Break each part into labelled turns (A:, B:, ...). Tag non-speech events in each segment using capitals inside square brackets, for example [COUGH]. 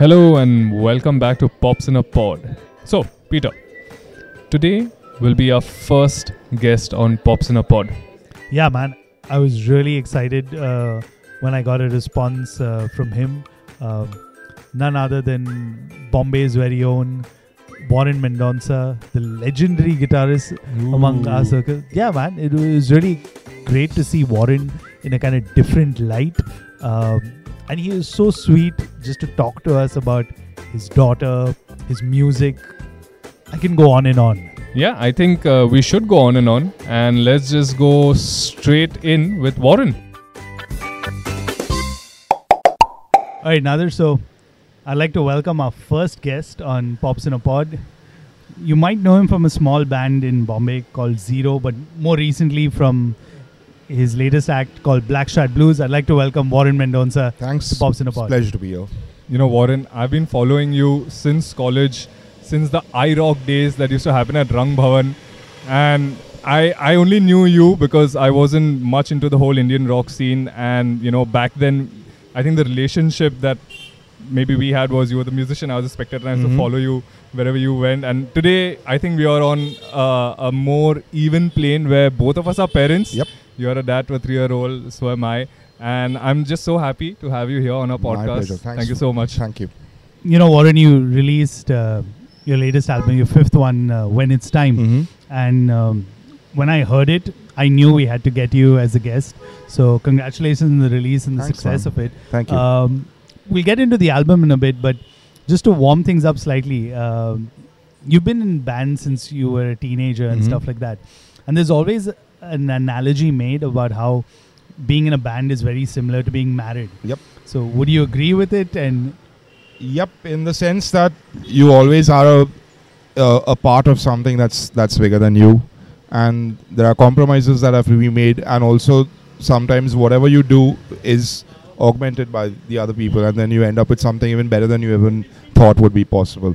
A: Hello and welcome back to Pops in a Pod. So, Peter, today will be our first guest on Pops in a Pod.
B: Yeah, man. I was really excited uh, when I got a response uh, from him. Um, none other than Bombay's very own Warren Mendonsa, the legendary guitarist among our circle. Yeah, man. It was really great to see Warren in a kind of different light. Um, and he was so sweet just to talk to us about his daughter, his music. I can go on and on.
A: Yeah, I think uh, we should go on and on, and let's just go straight in with Warren.
B: All right, Nadir. So, I'd like to welcome our first guest on Pops in a Pod. You might know him from a small band in Bombay called Zero, but more recently from his latest act called Blackstratblues. I'd like to welcome Warren Mendonsa
C: Thanks.
B: to Pops in a
C: It's a
B: Pod.
C: pleasure to be here.
A: You know, Warren, I've been following you since college, since the iRock days that used to happen at Rang Bhavan, and I I only knew you because I wasn't much into the whole Indian rock scene, and you know, back then, I think the relationship that maybe we had was you were the musician, I was a spectator, and I used to
C: Mhm.
A: follow you wherever you went. And today, I think we are on uh, a more even plane where both of us are parents.
C: Yep.
A: You're a dad to a three-year-old, so am I. And I'm just so happy to have you here on our
C: My
A: podcast.
C: pleasure. Thanks
A: Thank you so much.
C: Thank you.
B: You know, Warren, you released uh, your latest album, your fifth one, uh, When It's Time.
C: Mm-hmm.
B: And um, when I heard it, I knew we had to get you as a guest. So, congratulations on the release and the
C: Thanks,
B: success
C: man.
B: of it.
C: Thank you.
B: Um, we'll get into the album in a bit, but just to warm things up slightly, um, you've been in bands since you were a teenager and
C: Mhm.
B: stuff like that. And there's always an analogy made about how being in a band is very similar to being married.
C: Yep.
B: So, would you agree with it? And
C: yep. In the sense that you always are a uh, a part of something that's that's bigger than you, and there are compromises that have to be made, and also sometimes whatever you do is augmented by the other people, and then you end up with something even better than you even thought would be possible.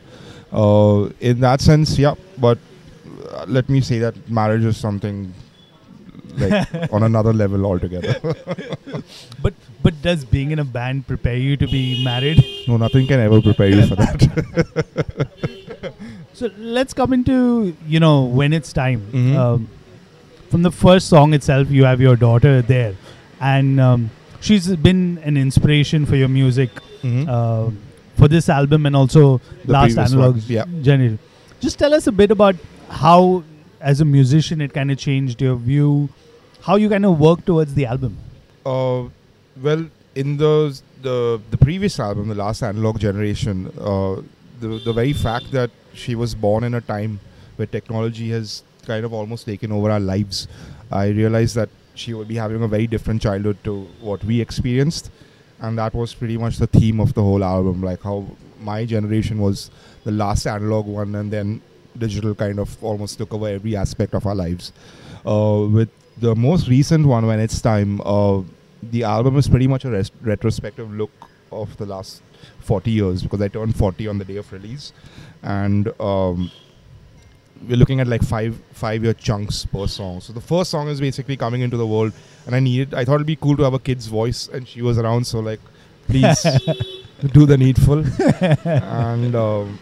C: Uh, in that sense, yeah. But uh, let me say that marriage is something like on another level altogether. [LAUGHS]
B: but but does being in a band prepare you to be married?
C: No, nothing can ever prepare you for that. [LAUGHS]
B: So let's come into you know when it's time.
C: Mhm.
B: Um, from the first song itself, you have your daughter there, and um, she's been an inspiration for your music uh, for this album and also
C: The
B: last analogs.
C: yeah.
B: Just tell us a bit about how, as a musician, it kind of changed your view, how you kind of work towards the album.
C: uh, well, in the the the previous album, the last analog generation, uh, the the very fact that she was born in a time where technology has kind of almost taken over our lives, I realized that she would be having a very different childhood to what we experienced, and that was pretty much the theme of the whole album, like how my generation was the last analog one, and then digital kind of almost took over every aspect of our lives. Uh, with the most recent one, when it's time, uh, the album is pretty much a res- retrospective look of the last 40 years because I turned 40 on the day of release, and um, we're looking at like five five year chunks per song. So the first song is basically coming into the world, and I needed I thought it'd be cool to have a kid's voice, and she was around, so like, please [LAUGHS] do the needful. and um,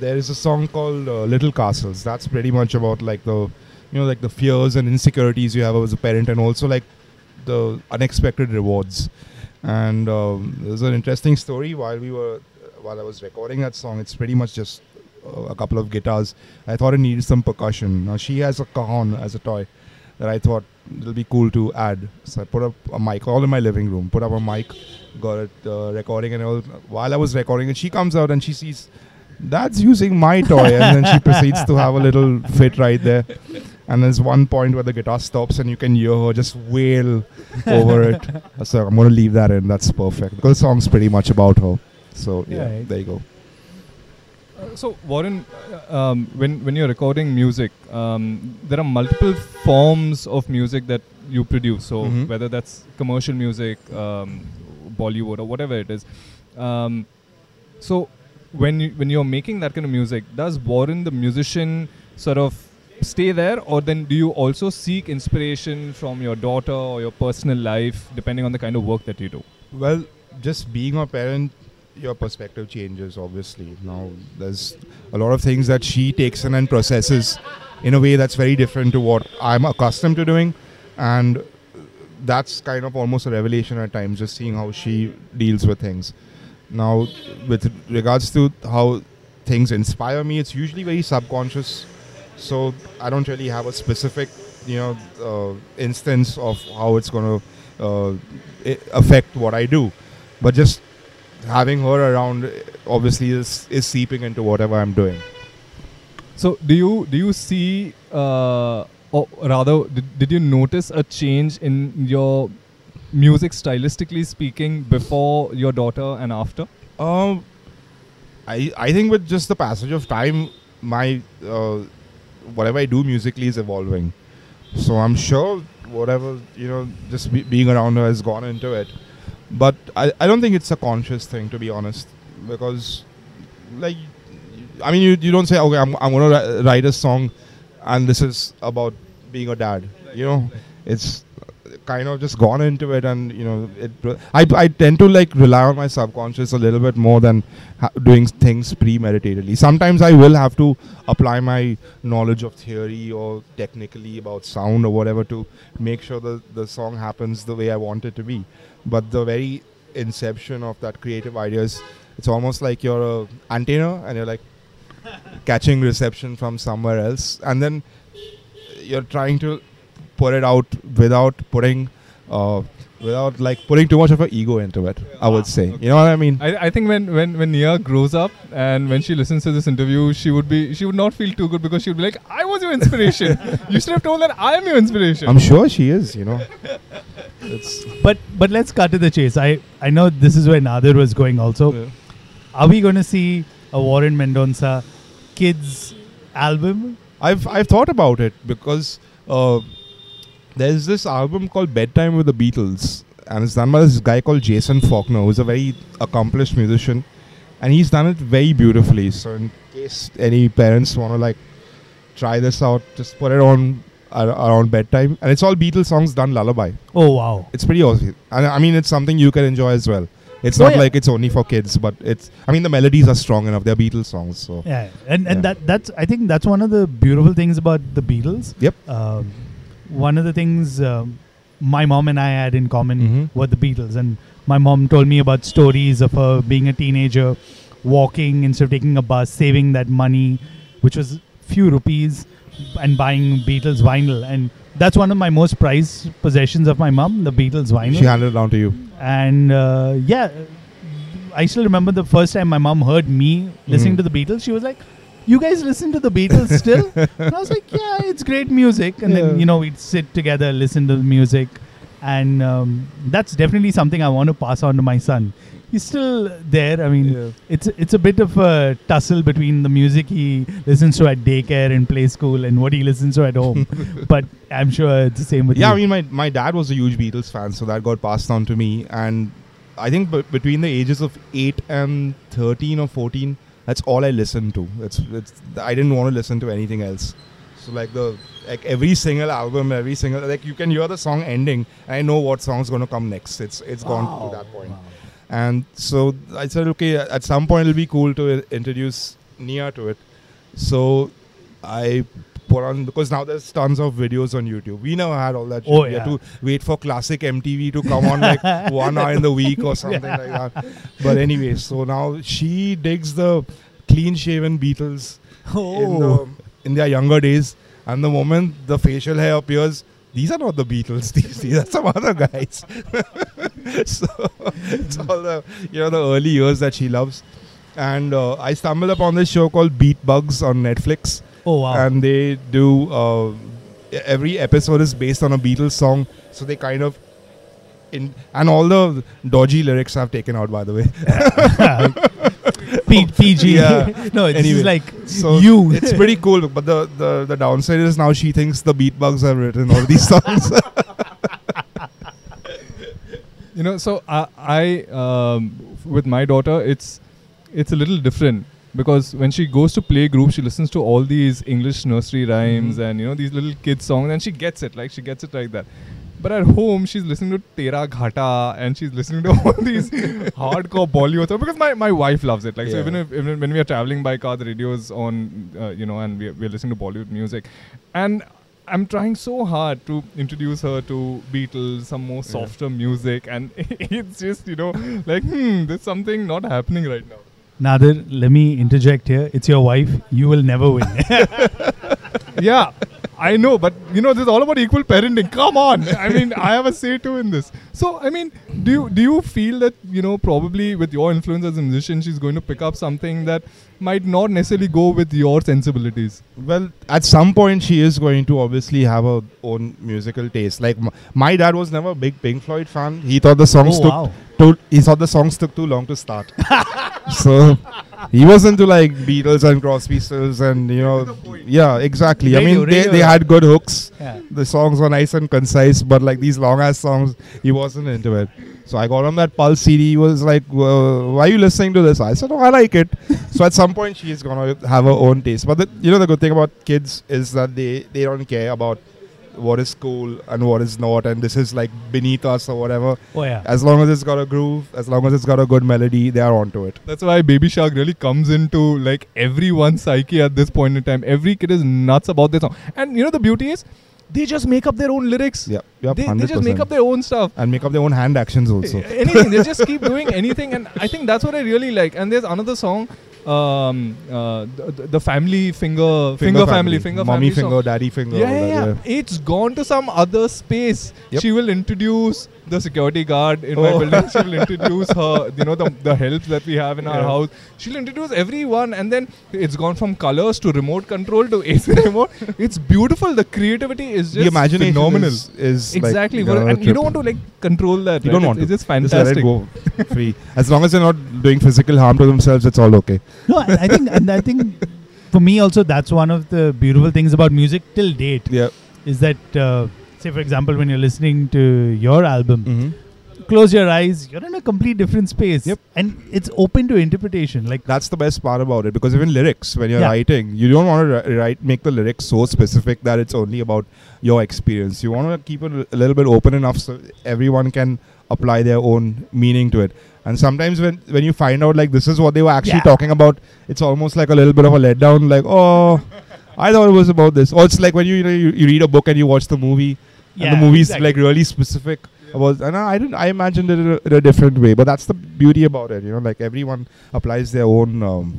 C: there is a song called uh, Little Castles. That's pretty much about like the you know like the fears and insecurities you have as a parent, and also like the unexpected rewards. And um, there's an interesting story while we were while I was recording that song. It's pretty much just uh, a couple of guitars. I thought it needed some percussion. Now she has a cajon as a toy that I thought it'll be cool to add. So I put up a mic all in my living room. Put up a mic, got it uh, recording, and. While I was recording it, she comes out and she sees that's using my toy, and then she [LAUGHS] proceeds to have a little fit right there. And there's one point where the guitar stops and you can hear her just wail [LAUGHS] over it. So I'm going to leave that in. That's perfect because the song's pretty much about her. So yeah,
B: Right.
C: there you go.
A: Uh, So Warren, uh, um, when when you're recording music, um, there are multiple forms of music that you produce. So
C: Mhm.
A: whether that's commercial music, um, Bollywood, or whatever it is. Um, so when you, when you're making that kind of music, does Warren the musician sort of stay there, or then do you also seek inspiration from your daughter or your personal life, depending on the kind of work that you do?
C: Well, just being a parent, your perspective changes. Obviously, now there's a lot of things that she takes in and processes in a way that's very different to what I'm accustomed to doing, and that's kind of almost a revelation at times. Just seeing how she deals with things. Now, with regards to how things inspire me, it's usually very subconscious. So I don't really have a specific, you know, uh, instance of how it's going to uh, affect what I do. But just having her around, obviously, is is seeping into whatever I'm doing.
A: So do you do you see, uh, or rather, did, did you notice a change in your music stylistically speaking before your daughter and after?
C: Um, I I think with just the passage of time, my uh, whatever I do musically is evolving. So I'm sure whatever you know, just be, being around her has gone into it. But I I don't think it's a conscious thing to be honest, because like I mean you you don't say okay I'm I'm gonna ri- write a song, and this is about being a dad. You know, it's kind of just gone into it and you know it I, I tend to like rely on my subconscious a little bit more than ha- doing things premeditatedly. Sometimes i will have to apply my knowledge of theory or technically about sound or whatever to make sure that the song happens the way i want it to be. But the very inception of that creative ideas it's almost like you're a antenna and you're like [LAUGHS] catching reception from somewhere else. And then you're trying to put it out without putting uh, without like putting too much of an ego into it i would say you know what i mean
A: I, I think when, when, when Nia grows up and when she listens to this interview, she would be she would not feel too good because she would be like, I was your inspiration. [LAUGHS] you should have told that I am your inspiration.
C: i'm sure she is you know it's
B: But but let's cut to the chase. I I know this is where Nadir was going. Also,
C: Yeah.
B: are we going to see a Warren Mendonsa kids album?
C: I've I've thought about it because uh, there's this album called Bedtime with the Beatles, and it's done by this guy called Jason Falkner, who's a very accomplished musician, and he's done it very beautifully. So in case any parents want to like try this out, just put it on ar- around bedtime, and it's all Beatles songs done lullaby.
B: Oh wow!
C: It's pretty awesome. And I mean, it's something you can enjoy as well. It's
B: Oh,
C: not
B: yeah.
C: like it's only for kids, but it's. I mean, the melodies are strong enough. They're Beatles songs, so
B: Yeah, and and
C: Yeah.
B: that that's I think that's one of the beautiful things about the Beatles.
C: Yep.
B: Um, one of the things um, my mom and I had in common
C: Mhm.
B: were the Beatles, and my mom told me about stories of her being a teenager, walking instead of taking a bus, saving that money, which was few rupees, and buying Beatles vinyl, and that's one of my most prized possessions of my mom, the Beatles vinyl
C: she handed it down to you.
B: and uh, yeah i still remember the first time my mom heard me listening
C: Mhm.
B: to the beatles she was like you guys listen to the beatles still? [LAUGHS] And i was like yeah it's great music. And
C: Yeah.
B: then you know we'd sit together listen to the music. And um, that's definitely something i want to pass on to my son. He's still there. I mean it's it's a bit of a tussle between the music he listens to at daycare and play school and what he listens to at home. [LAUGHS] But i'm sure it's the same with you.
C: Yeah, I mean, my, my dad was a huge Beatles fan, so that got passed on to me. And I think b- between the ages of 8 and 13 or 14, that's all I listened to. It's, it's I didn't want to listen to anything else. So like the like every single album, every single like you can hear the song ending, and I know what song's going to come next. It's it's gone to that point. And so I said, okay, at some point it'll be cool to introduce Nia to it. So I put on because now there's tons of videos on YouTube. We never had all that. Shit.
B: Oh,
C: we had
B: yeah.
C: to wait for classic MTV to come on like [LAUGHS] one hour in the week or something like that. But anyway, so now she digs the clean-shaven Beatles in, the, in their younger days, and the moment the facial hair appears. These are not the Beatles. [LAUGHS] These, these are some other guys. [LAUGHS] so it's all the you know the early years that she loves. And uh, I stumbled upon this show called Beat Bugs on Netflix,
B: oh wow
C: and they do uh, every episode is based on a Beatles song. So they kind of in and all the dodgy lyrics I've taken out by the way. [LAUGHS]
B: P- PG.
C: Yeah. [LAUGHS]
B: no, it's
C: Anyway,
B: just like
C: So
B: you.
C: it's pretty cool. But the, the the downside is now she thinks the beat bugs have written all these [LAUGHS] songs.
A: you know so i, I um, with my daughter it's it's a little different because when she goes to play group she listens to all these english nursery rhymes
C: Mhm.
A: and you know these little kids songs and she gets it like she gets it like that But at home, she's listening to Tera Ghata and she's listening to all these [LAUGHS] hardcore Bollywood songs because my, my wife loves it. Like so, even if even when we are traveling by car, the radio's on, uh, you know, and we we're listening to Bollywood music, and I'm trying so hard to introduce her to Beatles, some more
C: Yeah.
A: softer music, and [LAUGHS] it's just you know like hmm, there's something not happening right now.
B: Nadir, let me interject here. It's your wife. You will never win. [LAUGHS]
A: yeah, I know, but you know, this is all about equal parenting. Come on, I mean, I have a say too in this. So, I mean, do you do you feel that you know probably with your influence as a musician, she's going to pick up something that might not necessarily go with your sensibilities?
C: Well, at some point, she is going to obviously have her own musical taste. Like m- my dad was never a big Pink Floyd fan. He thought the songs
B: oh,
C: took
B: wow.
C: too, he thought the songs took too long to start. [LAUGHS] so he wasn't into like Beatles and Crosby, Stills, and you know, yeah, exactly. I mean, they,
B: radio.
C: they had good hooks.
B: Yeah.
C: The songs were nice and concise, but like these long ass songs, he wasn't into it. So I got him that Pulse CD. He was like, "Well, "Why are you listening to this?" I said, "Oh, I like it." so at some point, she's gonna have her own taste. But the, you know, the good thing about kids is that they they don't care about what is cool and what is not, and this is like beneath us or whatever.
B: Oh, yeah.
C: As long as it's got a groove, as long as it's got a good melody, they are onto it.
A: That's why Baby Shark really comes into like everyone's psyche at this point in time. Every kid is nuts about this song, and you know the beauty is, they just make up their own lyrics.
C: Yep, yep,
A: they, they just make up their own stuff.
C: And make up their own hand actions also. [LAUGHS]
A: anything they just keep doing anything and i think that's what i really like and there's another song um uh the, the family finger finger, family, finger
C: mommy
A: family song.
C: finger, daddy finger.
A: yeah, yeah, yeah. It's gone to some other space.
C: Yep.
A: She will introduce the security guard in my
C: Oh.
A: building. She will [LAUGHS] introduce her, you know, the, the helps that we have in our house. She'll introduce everyone, and then it's gone from colors to remote control to [LAUGHS] AC remote. It's beautiful. The creativity is just
C: the imagination
A: phenomenal.
C: is, is
A: exactly,
C: Like,
A: but-
C: uh,
A: and you don't want to like control that.
C: You
A: right?
C: don't want
A: it's,
C: to.
A: It's just
C: Just let it go [LAUGHS] free. As long as they're not doing physical harm to themselves, it's all okay.
B: No, I, I think, and I think for me also, that's one of the beautiful things about music till date
C: Yeah.
B: is that, uh, say, for example, when you're listening to your album,
C: Mm-hmm.
B: close your eyes, you're in a complete different space.
C: Yep.
B: And it's open to interpretation. Like,
C: That's the best part about it because even lyrics, when you're
B: Yeah.
C: writing, you don't want to write make the lyrics so specific that it's only about your experience. You want to keep it a little bit open enough so everyone can apply their own meaning to it. And sometimes when when you find out like this is what they were actually
B: Yeah.
C: talking about, it's almost like a little bit of a letdown. Like oh, I thought it was about this. Or it's like when you you, know, you, you read a book and you watch the movie, and the movie's
B: exactly.
C: like really specific about. And I didn't. I imagined it in a, in a different way, but that's the beauty about it. You know, like everyone applies their own um,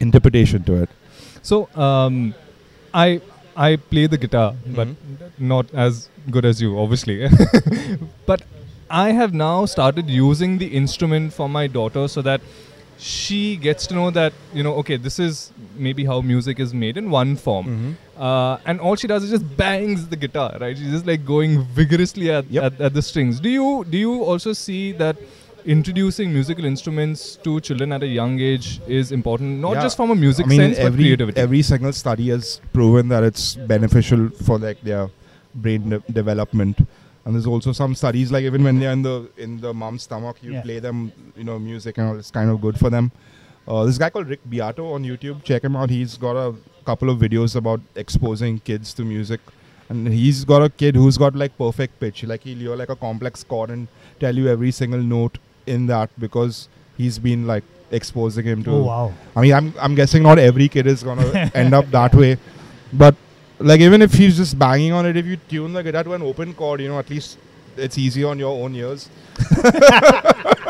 C: interpretation to it.
A: So um, I I play the guitar, but not as good as you, obviously. [LAUGHS] but I have now started using the instrument for my daughter so that she gets to know that you know okay this is maybe how music is made in one form
C: Mm-hmm.
A: uh, and all she does is just bangs the guitar right she's just like going vigorously at,
C: Yep.
A: at, at the strings do you do you also see that introducing musical instruments to children at a young age is important not
C: Yeah.
A: just from a music
C: I mean,
A: sense but
C: every
A: creativity
C: every single study has proven that it's beneficial for like their brain de- development. And there's also some studies like even when they're in the in the mom's stomach, you
B: Yeah.
C: play them, you know, music and all. It's kind of good for them. Uh, this guy called Rick Beato on YouTube, check him out. He's got a couple of videos about exposing kids to music, and he's got a kid who's got like perfect pitch. Like he'll hear like a complex chord and tell you every single note in that because he's been like exposing him to
B: oh, wow.
C: I mean, I'm I'm guessing not every kid is gonna [LAUGHS] end up that way, but like even if he's just banging on it, if you tune the guitar to an open chord, you know, at least it's easy on your own ears. [LAUGHS]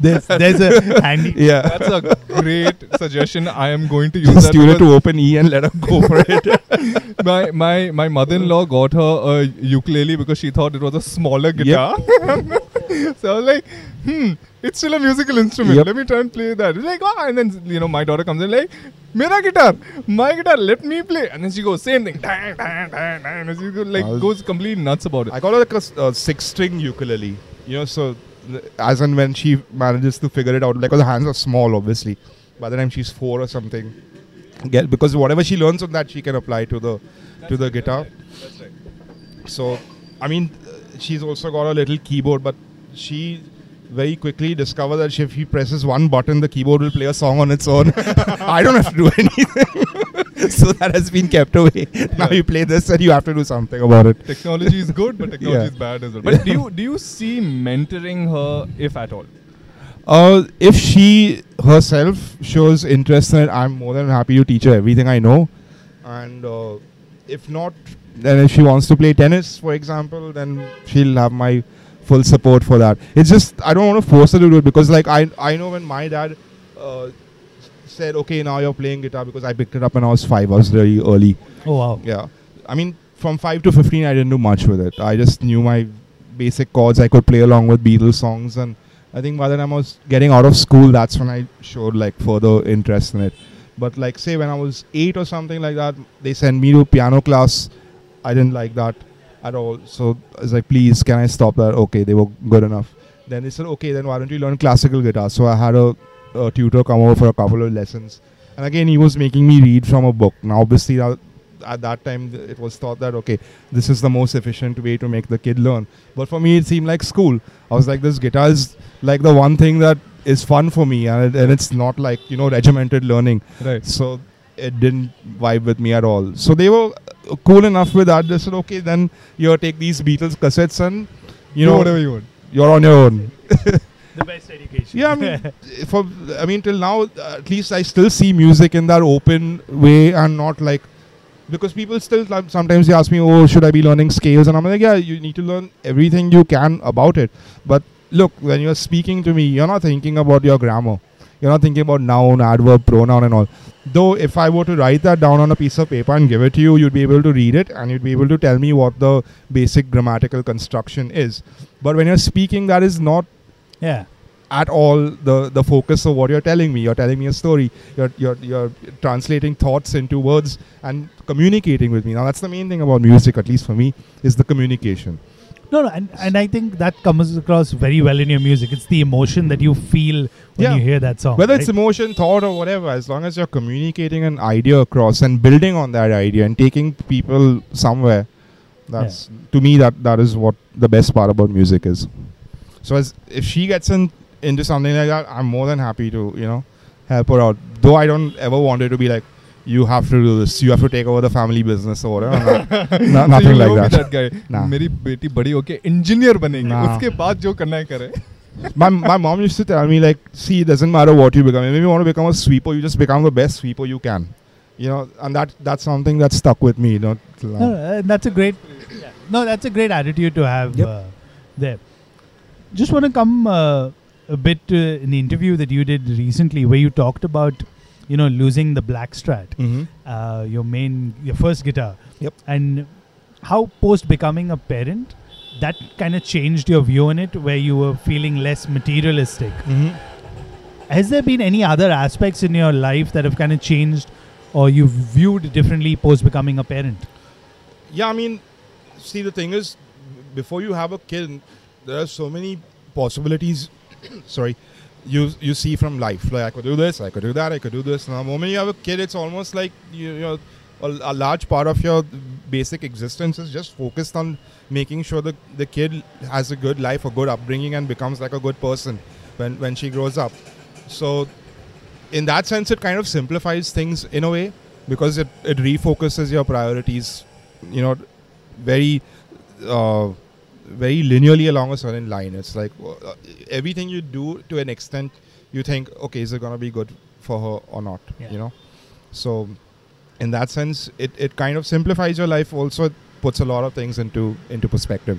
B: There's, there's a handy.
C: Yeah,
A: That's a great suggestion. I am going to use
C: just
A: that.
C: tune it to open E and let her go for it. [LAUGHS]
A: my my my mother-in-law got her a ukulele because she thought it was a smaller guitar. [LAUGHS] [LAUGHS] so I was like, hmm, it's still a musical instrument.
C: Yep.
A: Let me try and play that. It's like, oh, and then you know my daughter comes in like, Mera guitar, my guitar, let me play. And then she goes, same thing. Dang, dang, dang, dang. And she goes, like
C: was-
A: goes completely nuts about it.
C: I got her like a uh, six-string ukulele, you know, so as and when she manages to figure it out, like her hands are small, obviously. By the time she's four or something, get because whatever she learns on that, she can apply to the to the guitar.
A: That's right.
C: So, I mean, uh, she's also got a little keyboard, but she very quickly discovered that if she presses one button, the keyboard will play a song on its own. [LAUGHS] I don't have to do anything. [LAUGHS] so that has been kept away. [LAUGHS] now you play this and you have to do something about it.
A: Technology is good, but technology
C: Yeah.
A: is bad as well. But do you do you see mentoring her, if at all?
C: Uh, if she herself shows interest in it, I'm more than happy to teach her everything I know. And uh, if not, then if she wants to play tennis, for example, then she'll have my full support for that. It's just I don't want to force her to do it because, like, I I know when my dad uh, said, "Okay, now you're playing guitar," because I picked it up when I was five. I was really early.
B: Oh wow.
C: Yeah. I mean, from 5 to 15, I didn't do much with it. I just knew my basic chords. I could play along with Beatles songs. And I think by the time I was getting out of school, that's when I showed like further interest in it. But like, say, when I was 8 or something like that, they sent me to piano class. I didn't like that at all. So I was like, please, can I stop that? Okay, they were good enough. Then they said, okay, then why don't you learn classical guitar? So I had a, a tutor come over for a couple of lessons. And again, he was making me read from a book. Now, obviously, that, at that time, th- it was thought that, okay, this is the most efficient way to make the kid learn. But for me, it seemed like school. I was like, this guitar is like the one thing that is fun for me. And, it, and it's not like, you know, regimented learning.
A: Right.
C: So it didn't vibe with me at all. So they were cool enough with that. They said, okay, then you take these Beatles cassettes and, you
A: Do
C: know,
A: whatever you want.
C: you're on your own. [LAUGHS]
B: The best education.
C: Yeah, I mean, [LAUGHS] for I mean, till now, at least I still see music in that open way and not like because people still sometimes they ask me, "Oh, should I be learning scales?" And I'm like, "Yeah, you need to learn everything you can about it." But look, when you're speaking to me, you're not thinking about your grammar. You're not thinking about noun, adverb, pronoun, and all. Though, if I were to write that down on a piece of paper and give it to you, you'd be able to read it and you'd be able to tell me what the basic grammatical construction is. But when you're speaking, that is not
B: yeah.
C: at all the the focus of what you're telling me. You're telling me a story. You're you're you're translating thoughts into words and communicating with me. Now that's the main thing about music, at least for me, is the communication.
B: No, no, and, and I think that comes across very well in your music. It's the emotion that you feel when
C: Yeah.
B: you hear that song.
C: Whether it's emotion, thought, or whatever, as long as you're communicating an idea across and building on that idea and taking people somewhere, that's to me that that is what the best part about music is. So as if she gets in into something like that, I'm more than happy to you know help her out. Though I don't ever want it to be like you have to do this, you have to take over the family business or whatever. [LAUGHS] No,
A: So
C: nothing
A: you
C: like
A: will be
C: that.
A: that guy.
C: Nah.
A: मेरी बेटी बड़ी होके engineer बनेगी
C: Nah.
A: उसके बाद जो करना है करे
C: my my mom used to tell me like, see, it doesn't matter what you become. If you want to become a sweeper, you just become the best sweeper you can. You know, and that that's something that stuck with me. You know, till now.
B: No, no, uh, that's a great. No, that's a great attitude to have
C: Yep.
B: uh, there. Just want to come uh, a bit to an interview that you did recently, where you talked about, you know, losing the black strat,
C: Mm-hmm.
B: uh, your main, your first guitar.
C: Yep.
B: And how post becoming a parent, that kind of changed your view on it, where you were feeling less materialistic.
C: Mm-hmm.
B: Has there been any other aspects in your life that have kind of changed, or you've viewed differently post becoming a parent?
C: Yeah, I mean, see, the thing is, before you have a kid, there are so many possibilities. [COUGHS] sorry, you you see from life. Like I could do this, I could do that, I could do this. Now, the moment you have a kid, it's almost like you, you know, a, a large part of your basic existence is just focused on making sure that the kid has a good life, a good upbringing, and becomes like a good person when when she grows up. So, in that sense, it kind of simplifies things in a way because it, it refocuses your priorities, you know, very, uh, very linearly along a certain line. It's like uh, everything you do to an extent, you think, okay, is it going to be good for her or not?
B: Yeah.
C: You know, so in that sense, it, it kind of simplifies your life. Also, puts a lot of things into into perspective.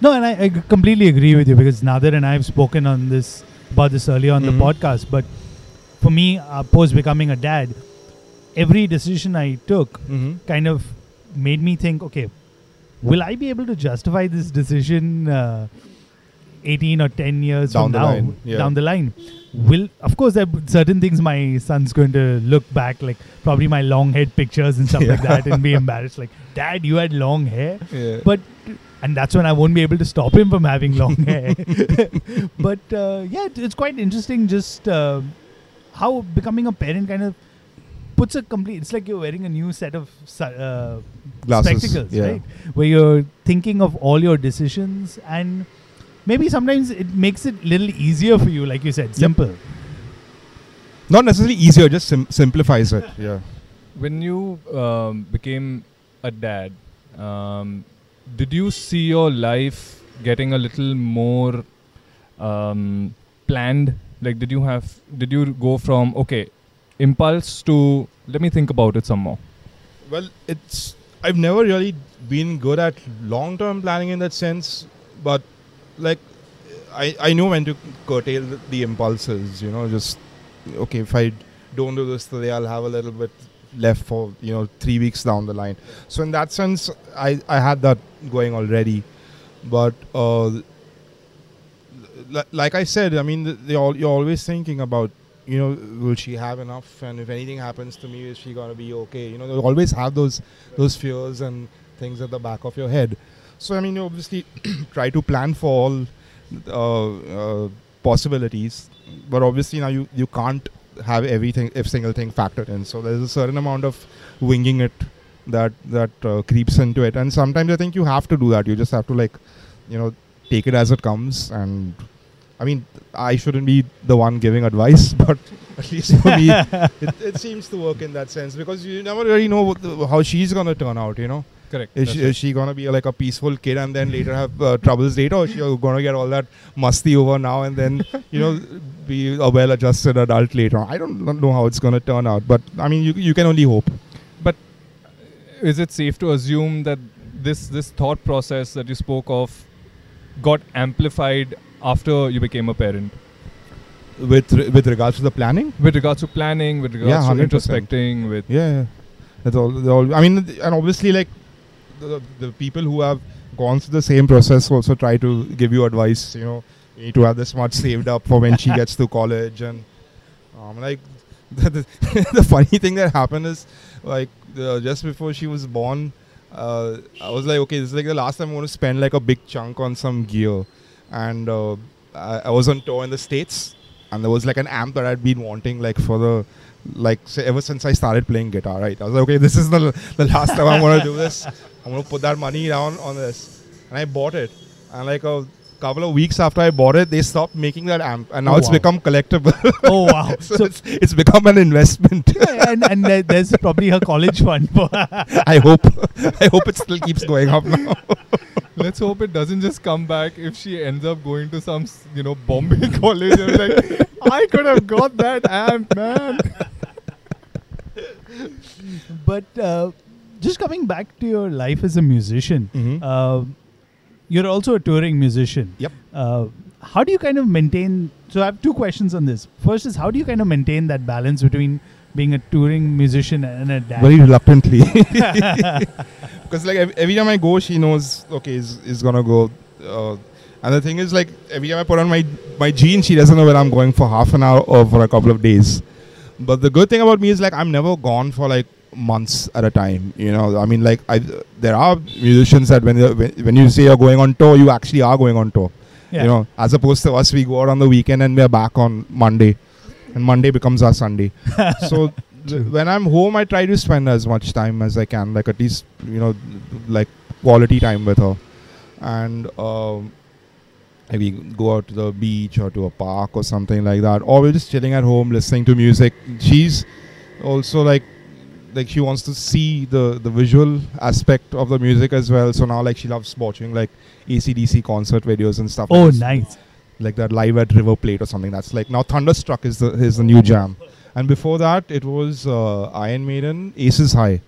B: No, and I completely agree with you because Nadir and I have spoken on this about this earlier on
C: Mhm.
B: the podcast. But for me, uh, post becoming a dad, every decision I took
C: Mm-hmm.
B: kind of made me think, okay, will I be able to justify this decision uh, 18 or 10 years
C: Down
B: from
C: the
B: now?
C: line, yeah.
B: Down the line. Will of course there are certain things my son's going to look back like probably my long head pictures and stuff like that and be embarrassed like dad you had long hair
C: Yeah.
B: but and that's when I won't be able to stop him from having long [LAUGHS] hair. but uh, yeah, it's quite interesting just uh, how becoming a parent kind of puts a complete. It's like you're wearing a new set of uh,
C: Glasses,
B: spectacles,
C: yeah.
B: right? Where you're thinking of all your decisions and. Maybe sometimes it makes it a little easier for you, like you said, simple.
C: Not necessarily easier, just sim- simplifies it. Yeah.
A: when you um, became a dad, um, did you see your life getting a little more um, planned? Like, did you have? Did you go from okay, impulse to let me think about it some more?
C: Well, it's I've never really been good at long-term planning in that sense, but like I I know when to curtail the, impulses. You know, just okay if I don't do this today, I'll have a little bit left for you know three weeks down the line. So in that sense, I I had that going already, but uh, li- like I said, I mean, you're always thinking about you know will she have enough, and if anything happens to me, is she gonna be okay? You know, you always have those those fears and things at the back of your head. So I mean, you obviously [CLEARS THROAT] try to plan for all uh, uh, possibilities, but obviously now you you can't have everything, every single thing factored in. So there's a certain amount of winging it that that uh, creeps into it, and sometimes I think you have to do that. You just have to like, you know, take it as it comes. And I mean, I shouldn't be the one giving advice, [LAUGHS] but at least for me, [LAUGHS] it, it seems to work in that sense because you never really know what the, how she's gonna turn out. You know.
A: Correct.
C: Is she,
A: right.
C: is she gonna be like a peaceful kid and then later have uh, troubles later, or is she [LAUGHS] gonna get all that musty over now and then you know be a well-adjusted adult later? I don't know how it's gonna turn out, but I mean you you can only hope.
A: But is it safe to assume that this this thought process that you spoke of got amplified after you became a parent?
C: With re- with regards to the planning,
A: With regards to planning, with regards
C: Yeah,
A: to introspecting, with
C: yeah, yeah. that's all. that's all. I mean, and obviously like the, the people who have gone through the same process also try to give you advice. You know, you need to have this much saved up for when she [LAUGHS] gets to college and um, like [LAUGHS] the, the, the funny thing that happened is like the, just before she was born uh, i was like okay this is like the last time i want to spend like a big chunk on some gear and uh, I, I was on tour in the states and there was like an amp that i'd been wanting like for the like say, ever since i started playing guitar right i was like okay this is the, the last time i'm to do this [LAUGHS] i'm to put that money down on this and i bought it and like a couple of weeks after i bought it they stopped making that amp and now
B: Oh,
C: it's
B: wow.
C: become collectible
B: Oh wow! [LAUGHS]
C: so,
B: so
C: it's, it's become an investment. [LAUGHS]
B: and and there- there's probably her college fund.
C: I hope. I hope it still keeps going up now.
A: Let's hope it doesn't just come back if she ends up going to some you know Bombay [LAUGHS] college and like I could have got that amp man.
B: but uh, just coming back to your life as a musician,
C: Mhm.
B: uh, you're also a touring musician.
C: Yep.
B: Uh, how do you kind of maintain? So I have two questions on this. First is how do you kind of maintain that balance between being a touring musician and a dad?
C: Very reluctantly. [LAUGHS] [LAUGHS] Because like every time I go, she knows. Okay, is is gonna go. Uh, and the thing is, like every time I put on my my jeans, she doesn't know where I'm going for half an hour or for a couple of days. But the good thing about me is like I'm never gone for like months at a time. You know, I mean, like I there are musicians that when when you say you're going on tour, you actually are going on tour.
B: Yeah.
C: You know, as opposed to us, we go out on the weekend and we're back on Monday, and Monday becomes our Sunday. [LAUGHS] so th- when I'm home, I try to spend as much time as I can, like at least you know, like quality time with her, and um, maybe go out to the beach or to a park or something like that, or we're just chilling at home listening to music. She's also like like she wants to see the the visual aspect of the music as well. So now like she loves watching like ACDC concert videos and stuff.
B: oh,
C: like
B: nice.
C: Like that live at River Plate or something. That's like now Thunderstruck is the is the new jam, and before that it was uh, Iron Maiden, Aces High.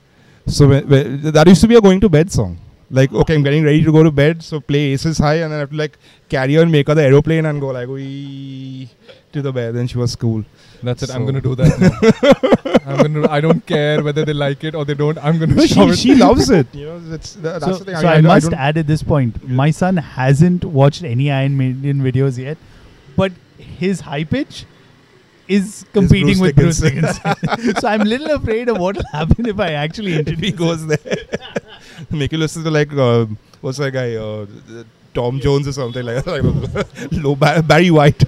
C: So that used to be a going to bed song. Like okay, I'm getting ready to go to bed, so play Aces High, and then I have to like carry on, make the aeroplane and go like we to the bed. Then she was cool.
A: That's it. I'm gonna do that. Now. [LAUGHS] I'm gonna. I don't care whether they like it or they don't. I'm gonna
C: No,
A: show
C: she,
A: it.
C: she loves it. [LAUGHS] You know, that's that's
B: so,
C: the thing.
B: so I,
C: don't-
B: must
C: don't-
B: add at this point,
C: Yeah.
B: my son hasn't watched any Iron Maiden videos yet, but his high pitch is competing
C: Bruce
B: with Bruce
C: Dickinson.
B: Dickinson. [LAUGHS] so I'm little afraid of what will happen if I actually
C: if he
B: introduce.
C: goes there, make you listen to like uh, what's that guy, uh, Tom Jones or something like that. Low Barry White.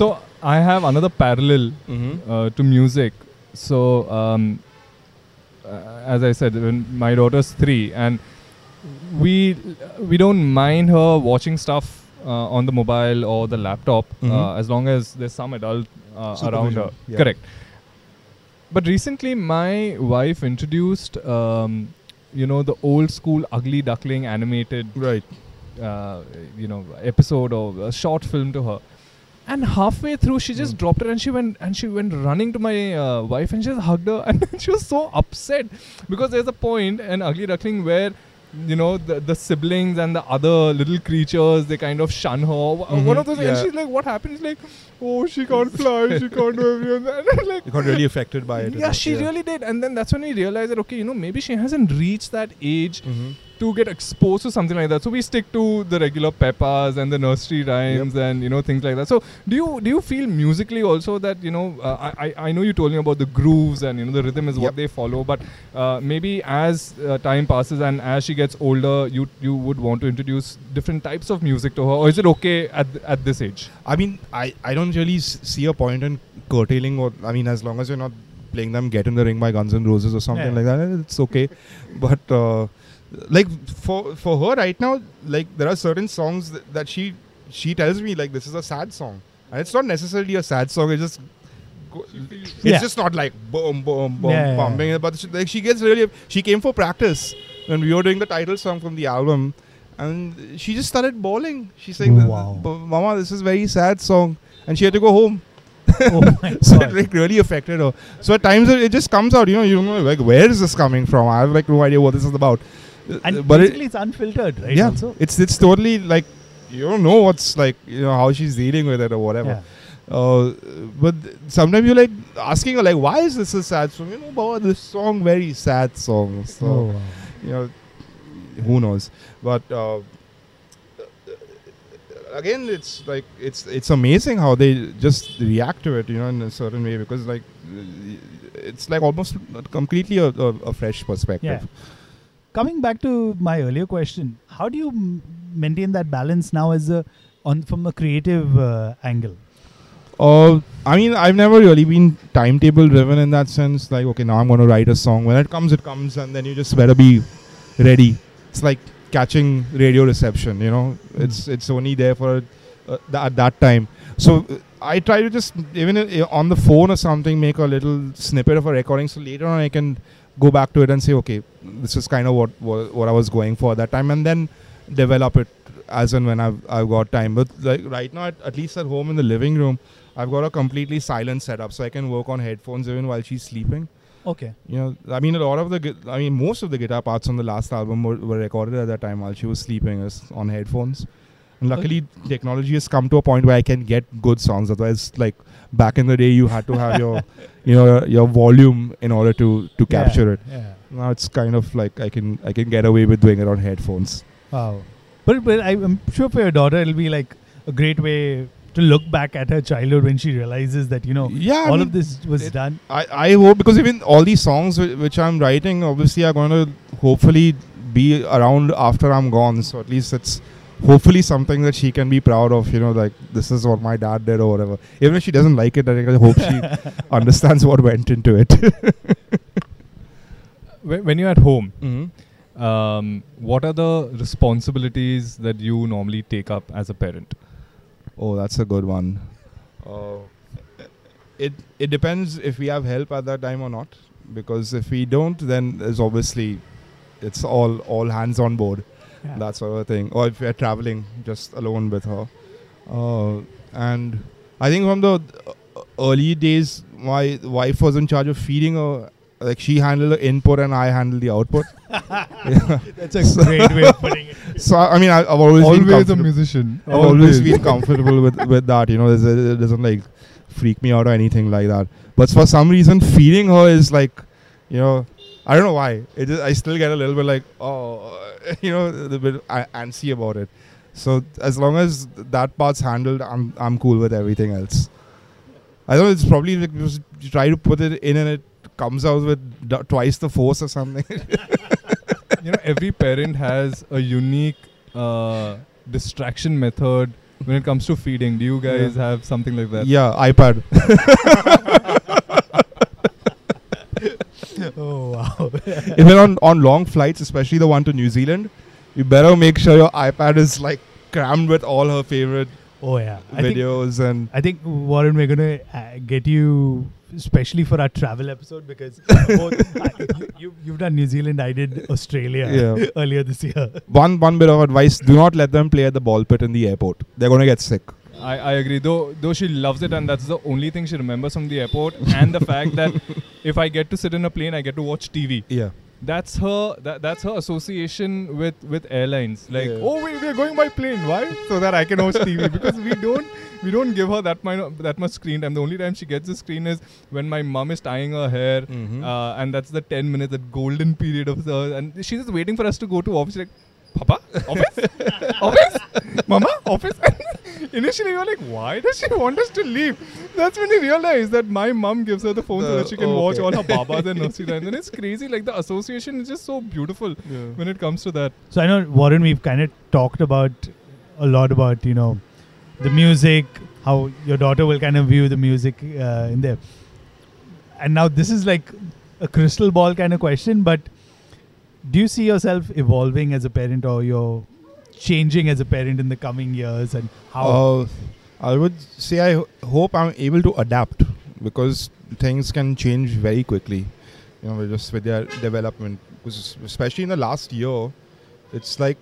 A: So I have another parallel
C: Mm-hmm.
A: uh, to music. So, um, uh, as I said, when my daughter's three, and we we don't mind her watching stuff uh, on the mobile or the laptop uh,
C: Mhm.
A: as long as there's some adult uh, around her.
C: Yeah.
A: Correct. but recently, my wife introduced, um, you know, the old school Ugly Duckling animated,
C: Right.
A: uh, you know, episode or a short film to her. And halfway through, she just
C: Mm.
A: dropped it and she went and she went running to my uh, wife and she just hugged her [LAUGHS] and she was so upset because there's a point in Ugly Duckling where you know the, the siblings and the other little creatures they kind of shun her. Wh- One of those, and she's like, "What happened?" She's like, "Oh, she can't [LAUGHS] fly. she can't do everything." And like,
C: You got really affected by it.
A: yeah, she really did. And then that's when we realized that okay, you know, maybe she hasn't reached that age
C: hmm
A: to get exposed to something like that. So we stick to the regular Peppas and the nursery rhymes and you know things like that. So do you do you feel musically also that you know uh, I I I know you told me about the grooves and you know the rhythm is what they follow, but uh, maybe as uh, time passes and as she gets older, you you would want to introduce different types of music to her, or is it okay at th- at this age?
C: I mean, I, I don't really s- see a point in curtailing or I mean, as long as you're not playing them "Get in the Ring" by Guns N' Roses or something
B: Yeah.
C: like that, it's okay. But uh, like for for her right now, like there are certain songs that, that she she tells me like this is a sad song, and it's not necessarily a sad song. It's just it's
B: Yeah.
C: just not like boom boom boom
B: Yeah, yeah, yeah.
C: But she, like she gets really she came for practice when we were doing the title song from the album. And she just started bawling. She's like,
B: Wow.
C: "B- "Mama, this is very sad song," and she had to go home.
B: oh [LAUGHS]
C: so
B: God.
C: it like really affected her. So at times it it just comes out. You know, you don't know like where is this coming from? I have like no idea what this is about. Uh,
B: and
C: but
B: basically
C: it,
B: it's unfiltered, right?
C: yeah,
B: Also?
C: it's it's totally like you don't know what's like you know how she's dealing with it or whatever.
B: Yeah.
C: Uh, but sometimes you're like asking her like, why is this a sad song? You know, Baba, this song very sad song. So
B: Oh, wow.
C: you know, who knows? But uh, again, it's like it's it's amazing how they just react to it, you know, in a certain way because like it's like almost completely a, a, a fresh perspective.
B: Yeah. Coming back to my earlier question, how do you m- maintain that balance now as a on from a creative uh, angle?
C: Uh, I mean, I've never really been timetable driven in that sense. Like, okay, now I'm going to write a song. When it comes, it comes, and then you just better be ready. It's like catching radio reception. You know, it's it's only there for uh, th- at that time. So uh, I try to just even i- on the phone or something make a little snippet of a recording. So later on, I can go back to it and say, okay, this is kind of what what, what I was going for at that time, and then develop it as and when I've I've got time. But like right now, at, at least at home in the living room. I've got a completely silent setup, so I can work on headphones even while she's sleeping.
B: Okay.
C: You know, I mean, a lot of the, I mean, most of the guitar parts on the last album were, were recorded at that time while she was sleeping, is on headphones. And luckily, technology has come to a point where I can get good songs. Otherwise, like back in the day, you had to have your, [LAUGHS] you know, your volume in order to to
B: Yeah,
C: capture it.
B: Yeah.
C: Now it's kind of like I can I can get away with doing it on headphones.
B: Wow. But, but I- I'm sure for your daughter, it'll be like a great way to look back at her childhood when she realizes that, you know,
C: Yeah, I
B: all
C: mean,
B: of this was
C: it-
B: done.
C: I, I hope because even all these songs whi- which I'm writing obviously are going to hopefully be around after I'm gone. So at least it's hopefully something that she can be proud of. You know, like this is what my dad did or whatever. Even if she doesn't like it, I hope she [LAUGHS] understands what went into it. [LAUGHS]
A: When when you're at home,
C: mm-hmm.
A: um, what are the responsibilities that you normally take up as a parent?
C: Oh, that's a good one. Uh, it it depends if we have help at that time or not. Because if we don't, then there's obviously it's all all hands on board.
B: Yeah.
C: that sort of thing. Or if we're traveling just alone with her. Uh, and I think from the early days, my wife was in charge of feeding her. Like she handled the input and I handled the output. [LAUGHS] Yeah.
B: That's a great way of putting it. [LAUGHS]
C: So I I mean, I, I've always, been
A: Always a musician.
C: I've always been comfortable with with that. You know, it doesn't like freak me out or anything like that. But for some reason, feeding her is like, you know, I don't know why. It is, I still get a little bit like, oh, [LAUGHS] you know, a bit antsy about it. So as long as that part's handled, I'm I'm cool with everything else. I don't know. It's probably like just you try to put it in and it comes out with d- twice the force or something. [LAUGHS]
A: you know, every parent has a unique uh, distraction method when it comes to feeding. Do you guys
C: Yeah.
A: have something like that?
C: yeah, iPad. [LAUGHS]
B: Oh, wow. [LAUGHS]
C: if you're on, on long flights, especially the one to New Zealand, you better make sure your iPad is like crammed with all her favorite
B: Oh yeah. I think,
C: videos and
B: I think Warren, we're gonna uh, get you especially for our travel episode because [LAUGHS] both, I, you, you've done New Zealand, I did Australia
C: Yeah. [LAUGHS]
B: earlier this year.
C: one one bit of advice: do not let them play at the ball pit in the airport. They're gonna get sick.
A: I, I agree. Though though she loves it, and that's the only thing she remembers from the airport, and the fact that [LAUGHS] if I get to sit in a plane, I get to watch TV.
C: Yeah.
A: That's her. That, that's her association with with airlines. Like,
C: Yeah.
A: oh, we we're going by plane. Why? So that I can watch TV [LAUGHS] because we don't we don't give her that much that much screen time. The only time she gets the screen is when my mom is tying her hair,
C: Mhm.
A: uh, and that's the ten minutes, that golden period of her, and she's just waiting for us to go to office. Like, Papa, office, [LAUGHS] office, Mama, office. [LAUGHS] Initially, we were like, why does she want us to leave? That's when we realized that my mom gives her the phone so that she can
C: oh,
A: watch all her [LAUGHS] babas and nursery rhymes. And it's crazy. Like the association is just so beautiful when it comes to that.
B: So I know Warren, we've kind of talked about a lot about you know the music, how your daughter will kind of view the music uh, in there, and now this is like a crystal ball kind of question. But do you see yourself evolving as a parent, or you're changing as a parent in the coming years, and how?
C: Uh, I would say I ho- hope I'm able to adapt because things can change very quickly. You know, just with their development. Because especially in the last year, it's like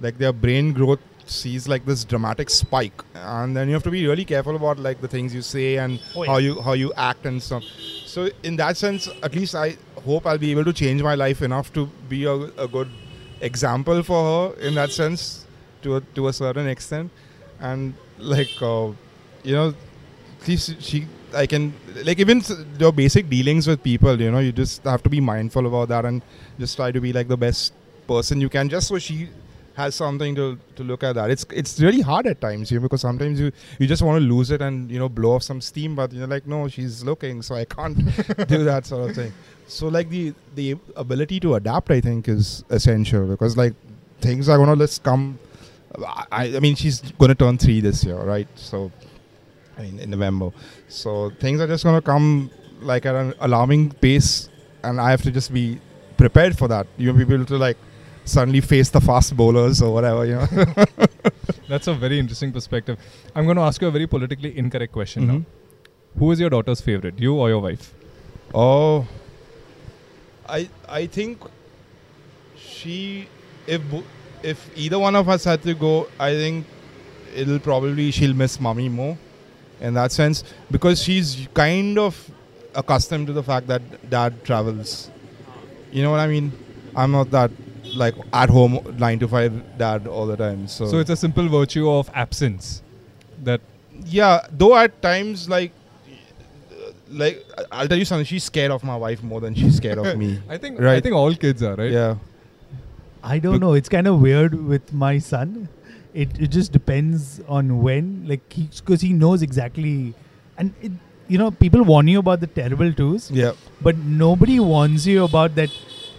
C: like their brain growth sees like this dramatic spike, and then you have to be really careful about like the things you say and
B: Oh,
C: how you how you act and stuff. So in that sense, at least I hope I'll be able to change my life enough to be a, a good example for her in that sense to a, to a certain extent. And like uh, you know least she i can like even your basic dealings with people you know you just have to be mindful about that and just try to be like the best person you can just so she has something to, to look at that. It's it's really hard at times you know because sometimes you you just want to lose it and you know blow off some steam but you're like no she's looking so i can't [LAUGHS] do that sort of thing. So like the the ability to adapt i think is essential because like things are gonna just come. I, I mean she's gonna turn three this year right? So I mean in November. So things are just gonna come like at an alarming pace and I have to just be prepared for that. You know be able to like suddenly face the fast bowlers or whatever you know [LAUGHS]
A: That's a very interesting perspective. I'm going to ask you a very politically incorrect question
C: Mhm.
A: now. Who is your daughter's favorite, you or your wife?
C: Oh, I I think she if if either one of us had to go, I think it'll probably she'll miss mommy more in that sense because she's kind of accustomed to the fact that dad travels. You know what I mean? I'm not that like at home nine to five dad all the time. So,
A: So it's a simple virtue of absence. That
C: yeah, though at times like like I'll tell you something, she's scared of my wife more than she's scared of me. [LAUGHS]
A: I think
C: right?
A: I think all kids are right.
C: Yeah.
B: I don't
C: Bec-
B: know. It's kind of weird with my son. It it just depends on when, like, because he, knows exactly, and it, you know, people warn you about the terrible twos,
C: Yeah.
B: but nobody warns you about that.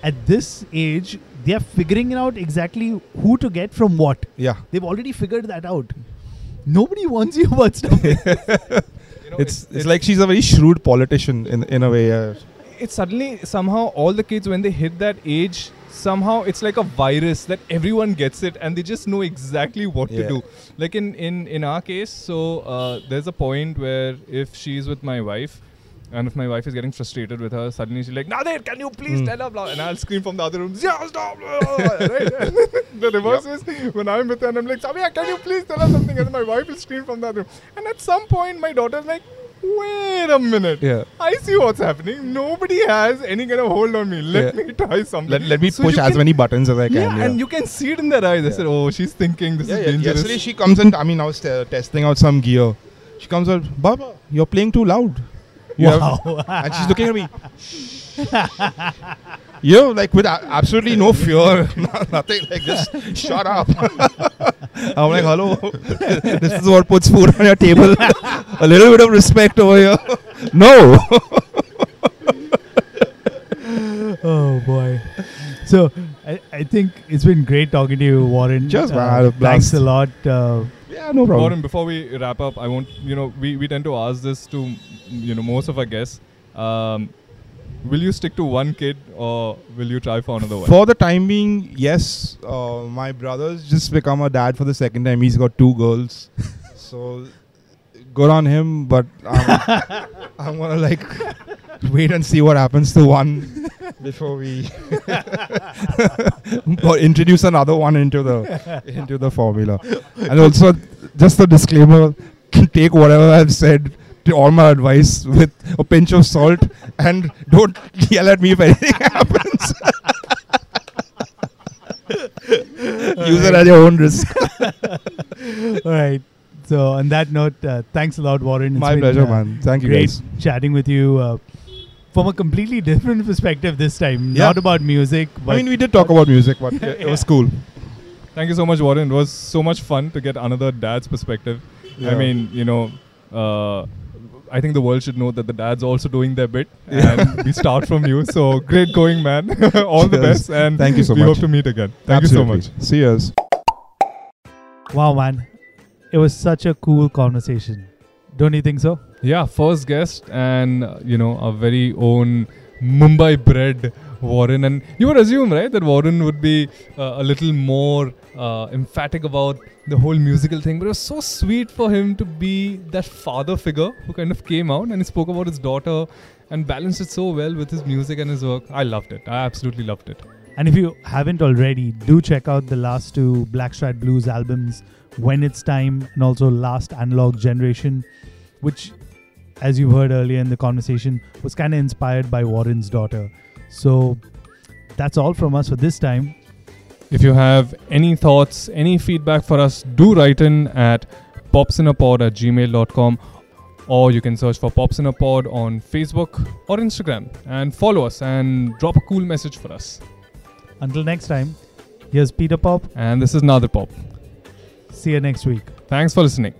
B: At this age, they are figuring out exactly who to get from what.
C: Yeah.
B: They've already figured that out. Nobody warns you about [LAUGHS] stuff.
A: You know,
C: It's it's like she's a very shrewd politician in in a way. Yeah.
A: it's suddenly somehow all the kids when they hit that age somehow it's like a virus that everyone gets it and they just know exactly what to
C: Yeah.
A: do like in in in our case so uh, there's a point where if she's with my wife and if my wife is getting frustrated with her suddenly she's like nadir can you please
C: Mm.
A: tell her blah and i'll scream from the other room yeah stop blah, blah, blah," right And [LAUGHS] [LAUGHS] the reverse is when i'm with her and i'm like Samia, can you please tell her something and my wife will scream from the other room and at some point my daughter's like wait a minute
C: Yeah.
A: I see what's happening. Nobody has any kind of hold on me. Let
C: Yeah.
A: me try something.
C: Let, let me
A: So
C: push as
A: can-
C: many buttons as I can.
A: yeah,
C: Yeah.
A: and you can see it in their eyes. I
C: Yeah.
A: said, "Oh, she's thinking this
C: yeah,
A: is
C: yeah.
A: dangerous."
C: Yesterday she comes in. I mean, I was te- testing out some gear. She comes out, Baba, you're playing too loud. You have-
B: wow. [LAUGHS]
C: and she's looking at me. [LAUGHS] you know, like with a- absolutely no fear, [LAUGHS] nothing. Like just shut up. I'm like, hello. this is what puts food on your table. a little bit of respect over here. no.
B: oh boy. So I, I think it's been great talking to you, Warren.
C: Just,
B: Uh,
C: man, I had a
B: thanks a lot. Uh,
C: yeah, no problem.
A: Warren, before we wrap up, I want you know we, we tend to ask this to you know most of our guests. Um, will you stick to one kid or will you try for another one?
C: For the time being, yes. Uh, my brother's just become a dad for the second time. He's got two girls. [LAUGHS] So good on him, but I'm, [LAUGHS] I'm gonna like wait and see what happens to one before we [LAUGHS] introduce another one into the into the formula. And also, just a disclaimer: take whatever I've said all my advice with a pinch of salt, and don't yell at me if anything [LAUGHS] happens. [LAUGHS] Use it at your own risk. [LAUGHS]
B: All right. So on that note, uh, thanks a lot, Warren. It's
C: My
B: been,
C: pleasure,
B: uh,
C: man. Thank you,
B: Great
C: guys.
B: chatting with you uh, from a completely different perspective this time.
C: Yeah.
B: Not about music, but
C: I mean, we did talk about music, but it, it was cool.
A: Thank you so much, Warren. It was so much fun to get another dad's perspective. I mean, you know, uh, I think the world should know that the dad's also doing their bit, [LAUGHS]
C: Yeah.
A: and we start from you. So great going, man. [LAUGHS] All the best, and
C: Thank you so
A: we
C: much.
A: hope to meet again. Thank you so much.
C: See yous.
B: wow, man, it was such a cool conversation. Don't you think so?
A: Yeah, first guest, and uh, you know, our very own Mumbai-bred Warren, and you would assume, right, that Warren would be uh, a little more uh, emphatic about the whole musical thing, but it was so sweet for him to be that father figure who kind of came out and he spoke about his daughter and balanced it so well with his music and his work. I loved it. I absolutely loved it.
B: And if you haven't already, do check out the last two Blackstratblues albums, When It's Time and also Last Analog Generation, which, as you heard earlier in the conversation, was kind of inspired by Warren's daughter. So that's all from us for this time.
A: If you have any thoughts, any feedback for us, do write in at popsinapod at gmail.com or you can search for Pops in a Pod on Facebook or Instagram and follow us and drop a cool message for us.
B: Until next time, here's Peter Pop.
A: And this is Nadir Pop.
B: See you next week.
A: Thanks for listening.